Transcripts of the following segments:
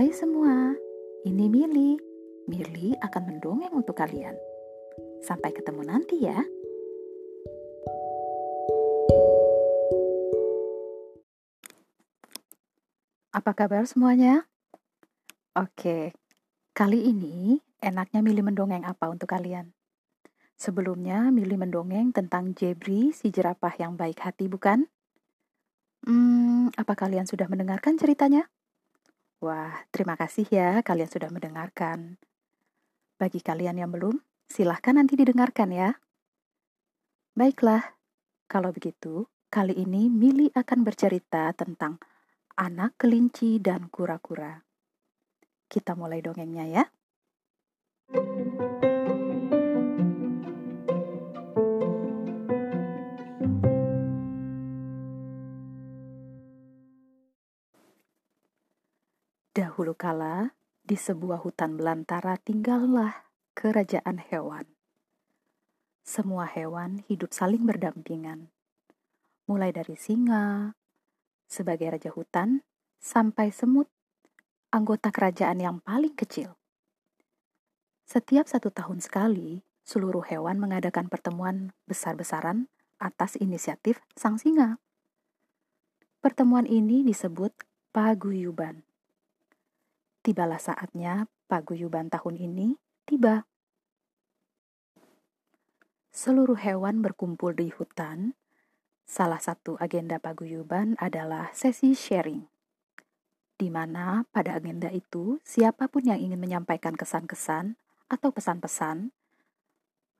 Hai semua, ini Mili. Mili akan mendongeng untuk kalian. Sampai ketemu nanti ya. Apa kabar semuanya? Oke, kali ini enaknya Mili mendongeng apa untuk kalian? Sebelumnya Mili mendongeng tentang Jebri si jerapah yang baik hati bukan? Hmm, apa kalian sudah mendengarkan ceritanya? Wah, terima kasih ya kalian sudah mendengarkan. Bagi kalian yang belum, silahkan nanti didengarkan ya. Baiklah, kalau begitu, kali ini Mili akan bercerita tentang anak kelinci dan kura-kura. Kita mulai dongengnya ya. Dahulu kala, di sebuah hutan belantara tinggallah kerajaan hewan. Semua hewan hidup saling berdampingan. Mulai dari singa, sebagai raja hutan, sampai semut, anggota kerajaan yang paling kecil. Setiap satu tahun sekali, seluruh hewan mengadakan pertemuan besar-besaran atas inisiatif sang singa. Pertemuan ini disebut paguyuban. Tibalah saatnya paguyuban tahun ini tiba. Seluruh hewan berkumpul di hutan. Salah satu agenda paguyuban adalah sesi sharing, di mana pada agenda itu siapa pun yang ingin menyampaikan kesan-kesan atau pesan-pesan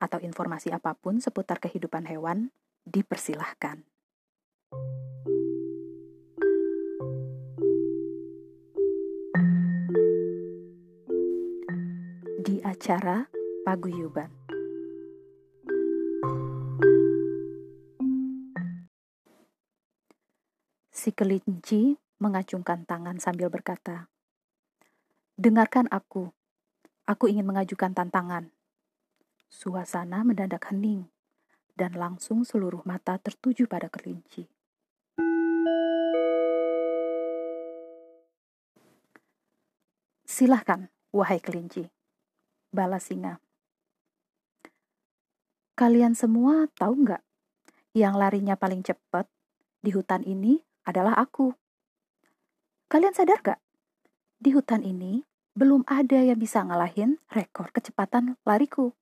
atau informasi apa pun seputar kehidupan hewan dipersilahkan. Di acara paguyuban. Si kelinci mengacungkan tangan sambil berkata, "Dengarkan aku. Aku ingin mengajukan tantangan." Suasana mendadak hening, dan langsung seluruh mata tertuju pada kelinci. Silahkan, wahai kelinci, balas singa. Kalian semua tahu nggak yang larinya paling cepat di hutan ini adalah aku. Kalian sadar gak? Di hutan ini belum ada yang bisa ngalahin rekor kecepatan lariku.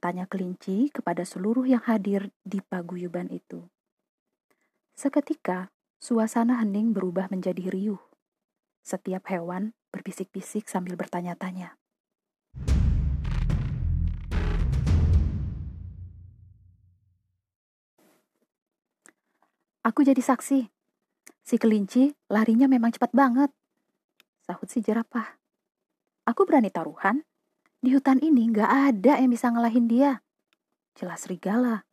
Tanya kelinci kepada seluruh yang hadir di paguyuban itu. Seketika, suasana hening berubah menjadi riuh. Setiap hewan berbisik-bisik sambil bertanya-tanya. Aku jadi saksi. Si kelinci larinya memang cepat banget. Sahut si jerapah. Aku berani taruhan. Di hutan ini gak ada yang bisa ngalahin dia. Jelas serigala.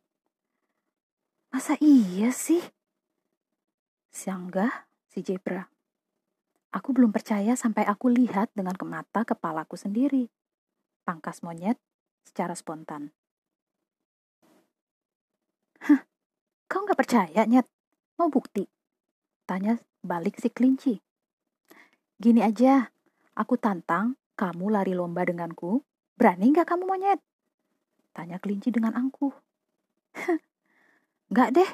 Masa iya sih? Sianggah si zebra. Aku belum percaya sampai aku lihat dengan kemata kepalaku sendiri. Pangkas monyet secara spontan. Hah, kau gak percaya, Nyet? Mau bukti? Tanya balik si kelinci. Gini aja, aku tantang kamu lari lomba denganku. Berani nggak kamu monyet? Tanya kelinci dengan angkuh. Nggak deh,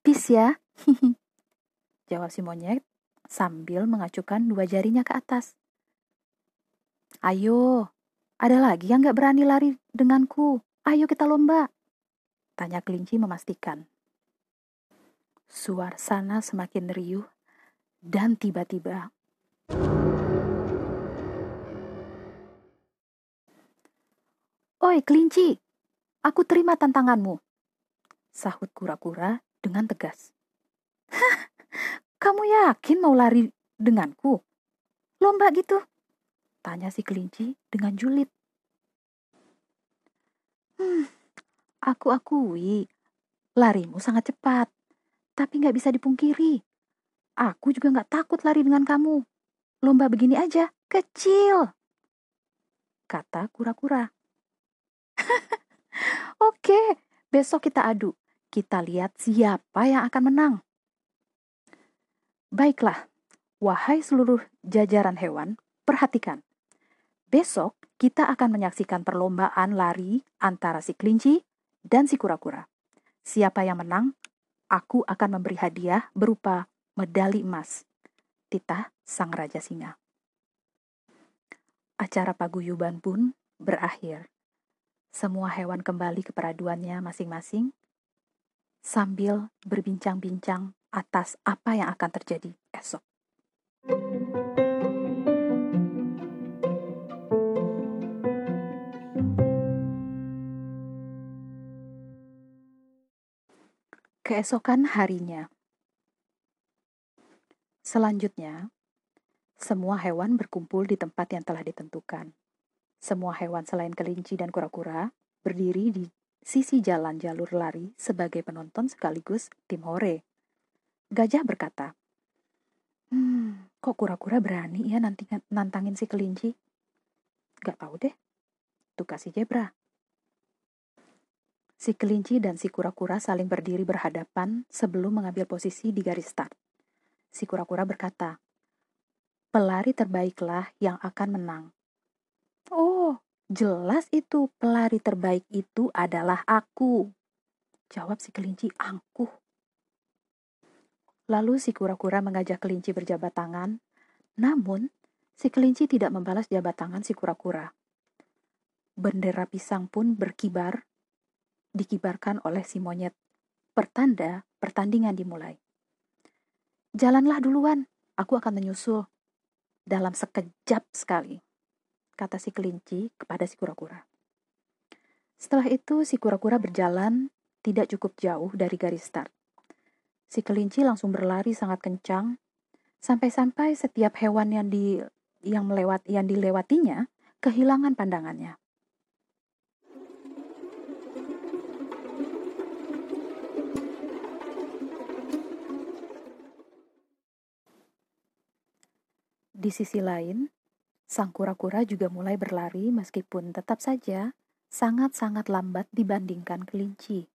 peace ya. Jawab si monyet sambil mengacukan dua jarinya ke atas. Ayo, ada lagi yang nggak berani lari denganku. Ayo kita lomba. Tanya kelinci memastikan. Suasana semakin riuh dan tiba-tiba Oi kelinci, aku terima tantanganmu. Sahut kura-kura dengan tegas. Kamu yakin mau lari denganku? Lomba gitu? Tanya si kelinci dengan julid. Hmm, aku akui, larimu sangat cepat. Tapi nggak bisa dipungkiri. Aku juga nggak takut lari dengan kamu. Lomba begini aja, kecil. Kata kura-kura. Oke, besok kita adu. Kita lihat siapa yang akan menang. Baiklah, Wahai seluruh jajaran hewan, perhatikan. Besok kita akan menyaksikan perlombaan lari antara si kelinci dan si kura-kura. Siapa yang menang, aku akan memberi hadiah berupa medali emas. Titah Sang Raja Singa. Acara paguyuban pun berakhir. Semua hewan kembali ke peraduannya masing-masing sambil berbincang-bincang atas apa yang akan terjadi esok. Keesokan harinya, selanjutnya, semua hewan berkumpul di tempat yang telah ditentukan. Semua hewan selain kelinci dan kura-kura berdiri di sisi jalan jalur lari sebagai penonton sekaligus tim hore. Gajah berkata, Hmm, kok kura-kura berani ya nanti nantangin si kelinci? Gak tahu deh. Tuh kasih zebra. Si kelinci dan si kura-kura saling berdiri berhadapan sebelum mengambil posisi di garis start. Si kura-kura berkata, pelari terbaiklah yang akan menang. Oh, jelas itu pelari terbaik itu adalah aku. Jawab si kelinci angkuh. Lalu si kura-kura mengajak kelinci berjabat tangan, namun si kelinci tidak membalas jabat tangan si kura-kura. Bendera pisang pun berkibar, dikibarkan oleh si monyet. Pertanda pertandingan dimulai. Jalanlah duluan, aku akan menyusul. Dalam sekejap sekali, kata si kelinci kepada si kura-kura. Setelah itu si kura-kura berjalan tidak cukup jauh dari garis start. Si kelinci langsung berlari sangat kencang, sampai-sampai setiap hewan yang di yang melewat yang dilewatinya kehilangan pandangannya. Di sisi lain, sang kura-kura juga mulai berlari meskipun tetap saja sangat-sangat lambat dibandingkan kelinci.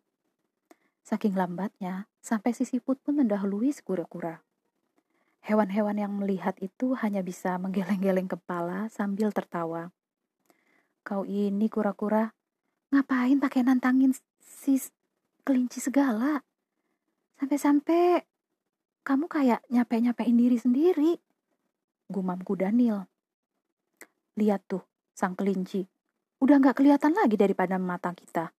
Saking lambatnya, sampai si siput pun mendahului kura-kura. Hewan-hewan yang melihat itu hanya bisa menggeleng-geleng kepala sambil tertawa. Kau ini kura-kura, ngapain pakai nantangin si kelinci segala? Sampai-sampai kamu kayak nyape-nyapein diri sendiri. Gumamku Daniel. Lihat tuh, sang kelinci. Udah nggak kelihatan lagi daripada mata kita.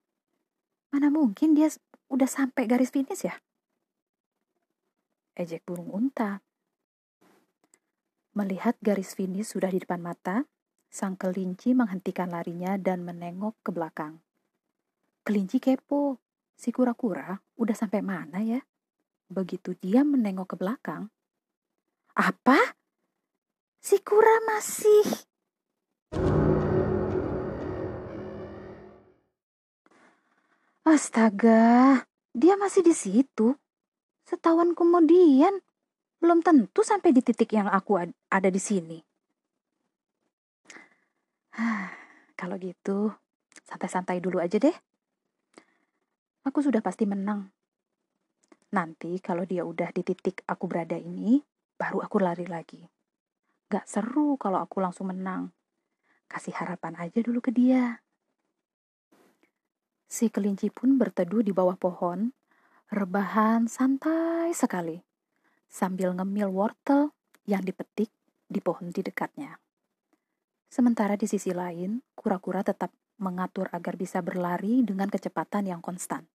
Mana mungkin dia udah sampai garis finish ya? Ejek burung unta. Melihat garis finish sudah di depan mata, sang kelinci menghentikan larinya dan menengok ke belakang. Kelinci kepo, si kura-kura udah sampai mana ya? Begitu dia menengok ke belakang. Apa? Si kura masih... Astaga, dia masih di situ. Setahun kemudian, belum tentu sampai di titik yang aku ada di sini. Kalau gitu, santai-santai dulu aja deh. Aku sudah pasti menang. Nanti kalau dia udah di titik aku berada ini, baru aku lari lagi. Gak seru kalau aku langsung menang. Kasih harapan aja dulu ke dia. Si kelinci pun berteduh di bawah pohon, rebahan santai sekali, sambil ngemil wortel yang dipetik di pohon di dekatnya. Sementara di sisi lain, kura-kura tetap mengatur agar bisa berlari dengan kecepatan yang konstan.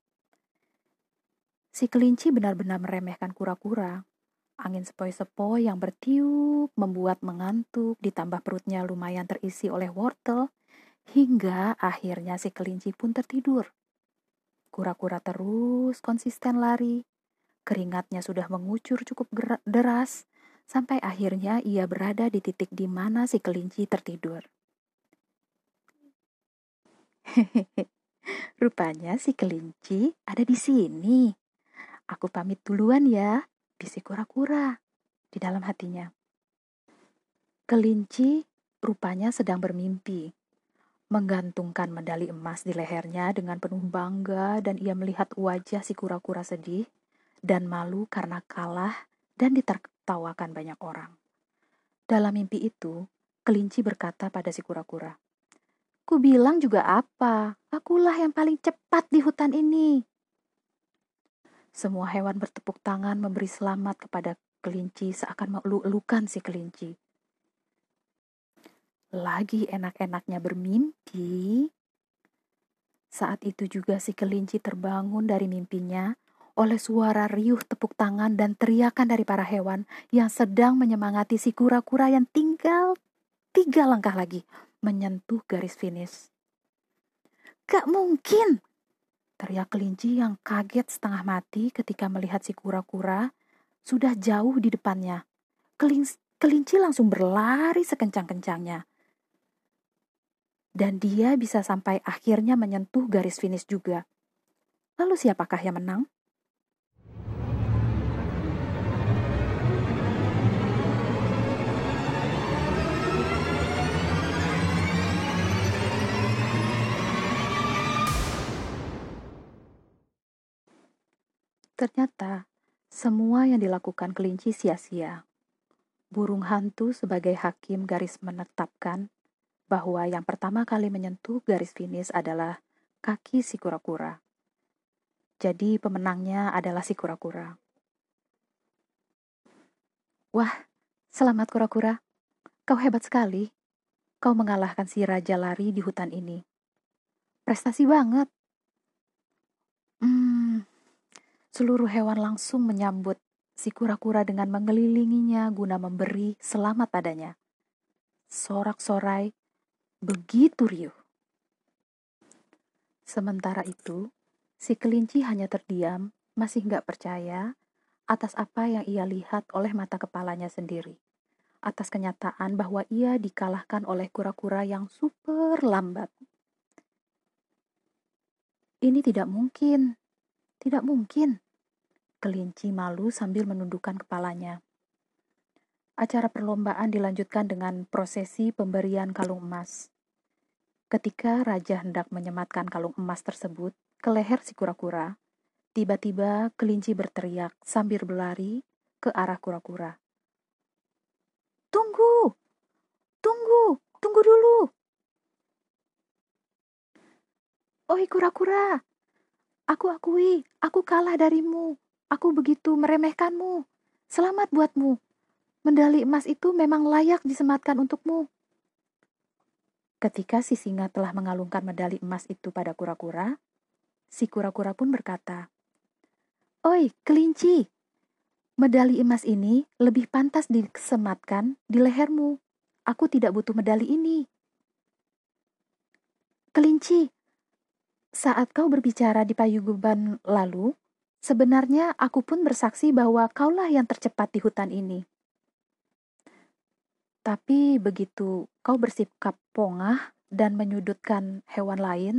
Si kelinci benar-benar meremehkan kura-kura. Angin sepoi-sepoi yang bertiup membuat mengantuk, ditambah perutnya lumayan terisi oleh wortel Hingga akhirnya si kelinci pun tertidur. Kura-kura terus konsisten lari. Keringatnya sudah mengucur cukup deras, sampai akhirnya ia berada di titik di mana si kelinci tertidur. Hehehe, rupanya si kelinci ada di sini. Aku pamit duluan ya, bisik kura-kura di dalam hatinya. Kelinci rupanya sedang bermimpi menggantungkan medali emas di lehernya dengan penuh bangga dan ia melihat wajah si kura-kura sedih dan malu karena kalah dan ditertawakan banyak orang. Dalam mimpi itu, kelinci berkata pada si kura-kura, Ku bilang juga apa, akulah yang paling cepat di hutan ini. Semua hewan bertepuk tangan memberi selamat kepada kelinci seakan melulukan si kelinci. Lagi enak-enaknya bermimpi, saat itu juga si kelinci terbangun dari mimpinya oleh suara riuh tepuk tangan dan teriakan dari para hewan yang sedang menyemangati si kura-kura yang tinggal tiga langkah lagi menyentuh garis finish. Gak mungkin! Teriak kelinci yang kaget setengah mati ketika melihat si kura-kura sudah jauh di depannya. kelinci langsung berlari sekencang-kencangnya. Dan dia bisa sampai akhirnya menyentuh garis finish juga. Lalu siapakah yang menang? Ternyata, semua yang dilakukan kelinci sia-sia. Burung hantu sebagai hakim garis menetapkan bahwa yang pertama kali menyentuh garis finish adalah kaki si kura-kura. Jadi pemenangnya adalah si kura-kura. Wah, selamat kura-kura. Kau hebat sekali. Kau mengalahkan si raja lari di hutan ini. Prestasi banget. Hmm, Seluruh hewan langsung menyambut si kura-kura dengan mengelilinginya guna memberi selamat padanya. Sorak-sorai begitu riuh. Sementara itu, si kelinci hanya terdiam, masih nggak percaya atas apa yang ia lihat oleh mata kepalanya sendiri. Atas kenyataan bahwa ia dikalahkan oleh kura-kura yang super lambat. Ini tidak mungkin, tidak mungkin. Kelinci malu sambil menundukkan kepalanya. Acara perlombaan dilanjutkan dengan prosesi pemberian kalung emas. Ketika raja hendak menyematkan kalung emas tersebut ke leher si kura-kura, tiba-tiba kelinci berteriak sambil berlari ke arah kura-kura. Tunggu! Tunggu! Tunggu dulu! Oi kura-kura, Aku akui, aku kalah darimu. Aku begitu meremehkanmu. Selamat buatmu. Medali emas itu memang layak disematkan untukmu. Ketika si singa telah mengalungkan medali emas itu pada kura-kura, si kura-kura pun berkata, Oi, kelinci, medali emas ini lebih pantas disematkan di lehermu. Aku tidak butuh medali ini. Kelinci, saat kau berbicara di payuguban lalu, sebenarnya aku pun bersaksi bahwa kaulah yang tercepat di hutan ini. Tapi begitu kau bersikap pongah dan menyudutkan hewan lain,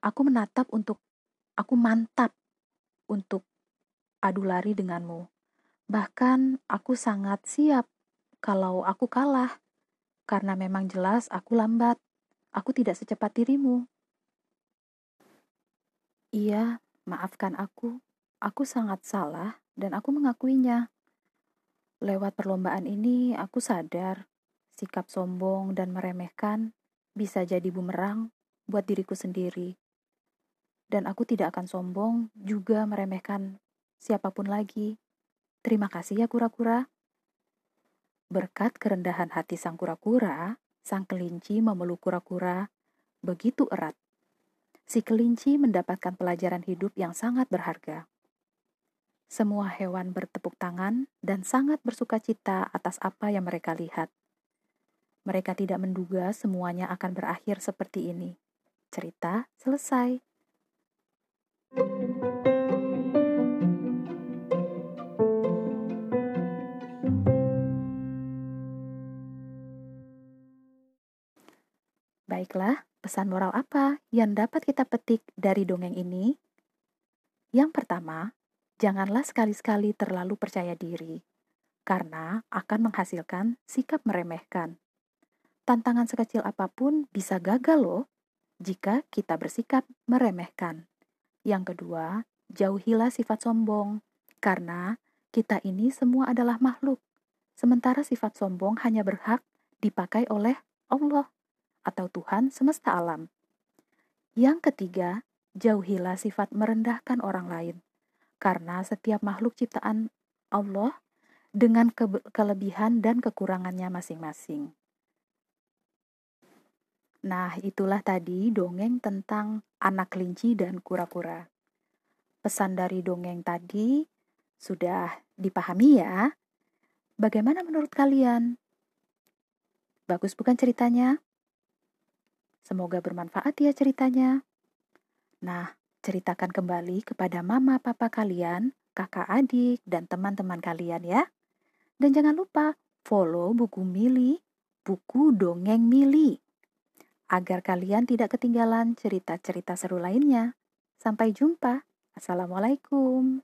aku menatap untuk aku mantap untuk adu lari denganmu. Bahkan aku sangat siap kalau aku kalah, karena memang jelas aku lambat. Aku tidak secepat dirimu. Iya, maafkan aku. Aku sangat salah dan aku mengakuinya. Lewat perlombaan ini, aku sadar sikap sombong dan meremehkan bisa jadi bumerang buat diriku sendiri. Dan aku tidak akan sombong juga meremehkan siapa pun lagi. Terima kasih ya kura-kura. Berkat kerendahan hati sang kura-kura, sang kelinci memeluk kura-kura begitu erat si kelinci mendapatkan pelajaran hidup yang sangat berharga. Semua hewan bertepuk tangan dan sangat bersuka cita atas apa yang mereka lihat. Mereka tidak menduga semuanya akan berakhir seperti ini. Cerita selesai. Baiklah, Pesan moral apa yang dapat kita petik dari dongeng ini? Yang pertama, janganlah sekali-sekali terlalu percaya diri, karena akan menghasilkan sikap meremehkan. Tantangan sekecil apa pun bisa gagal loh jika kita bersikap meremehkan. Yang kedua, jauhilah sifat sombong, karena kita ini semua adalah makhluk. sementara sifat sombong hanya berhak dipakai oleh Allah atau Tuhan semesta alam. Yang ketiga, jauhilah sifat merendahkan orang lain, karena setiap makhluk ciptaan Allah dengan ke kelebihan dan kekurangannya masing-masing. Nah, itulah tadi dongeng tentang anak kelinci dan kura-kura. Pesan dari dongeng tadi sudah dipahami ya? Bagaimana menurut kalian? Bagus bukan ceritanya? Semoga bermanfaat ya ceritanya. Nah, ceritakan kembali kepada mama papa kalian, kakak adik, dan teman-teman kalian ya. Dan jangan lupa follow buku Mili, buku dongeng Mili, agar kalian tidak ketinggalan cerita-cerita seru lainnya. Sampai jumpa. Assalamualaikum.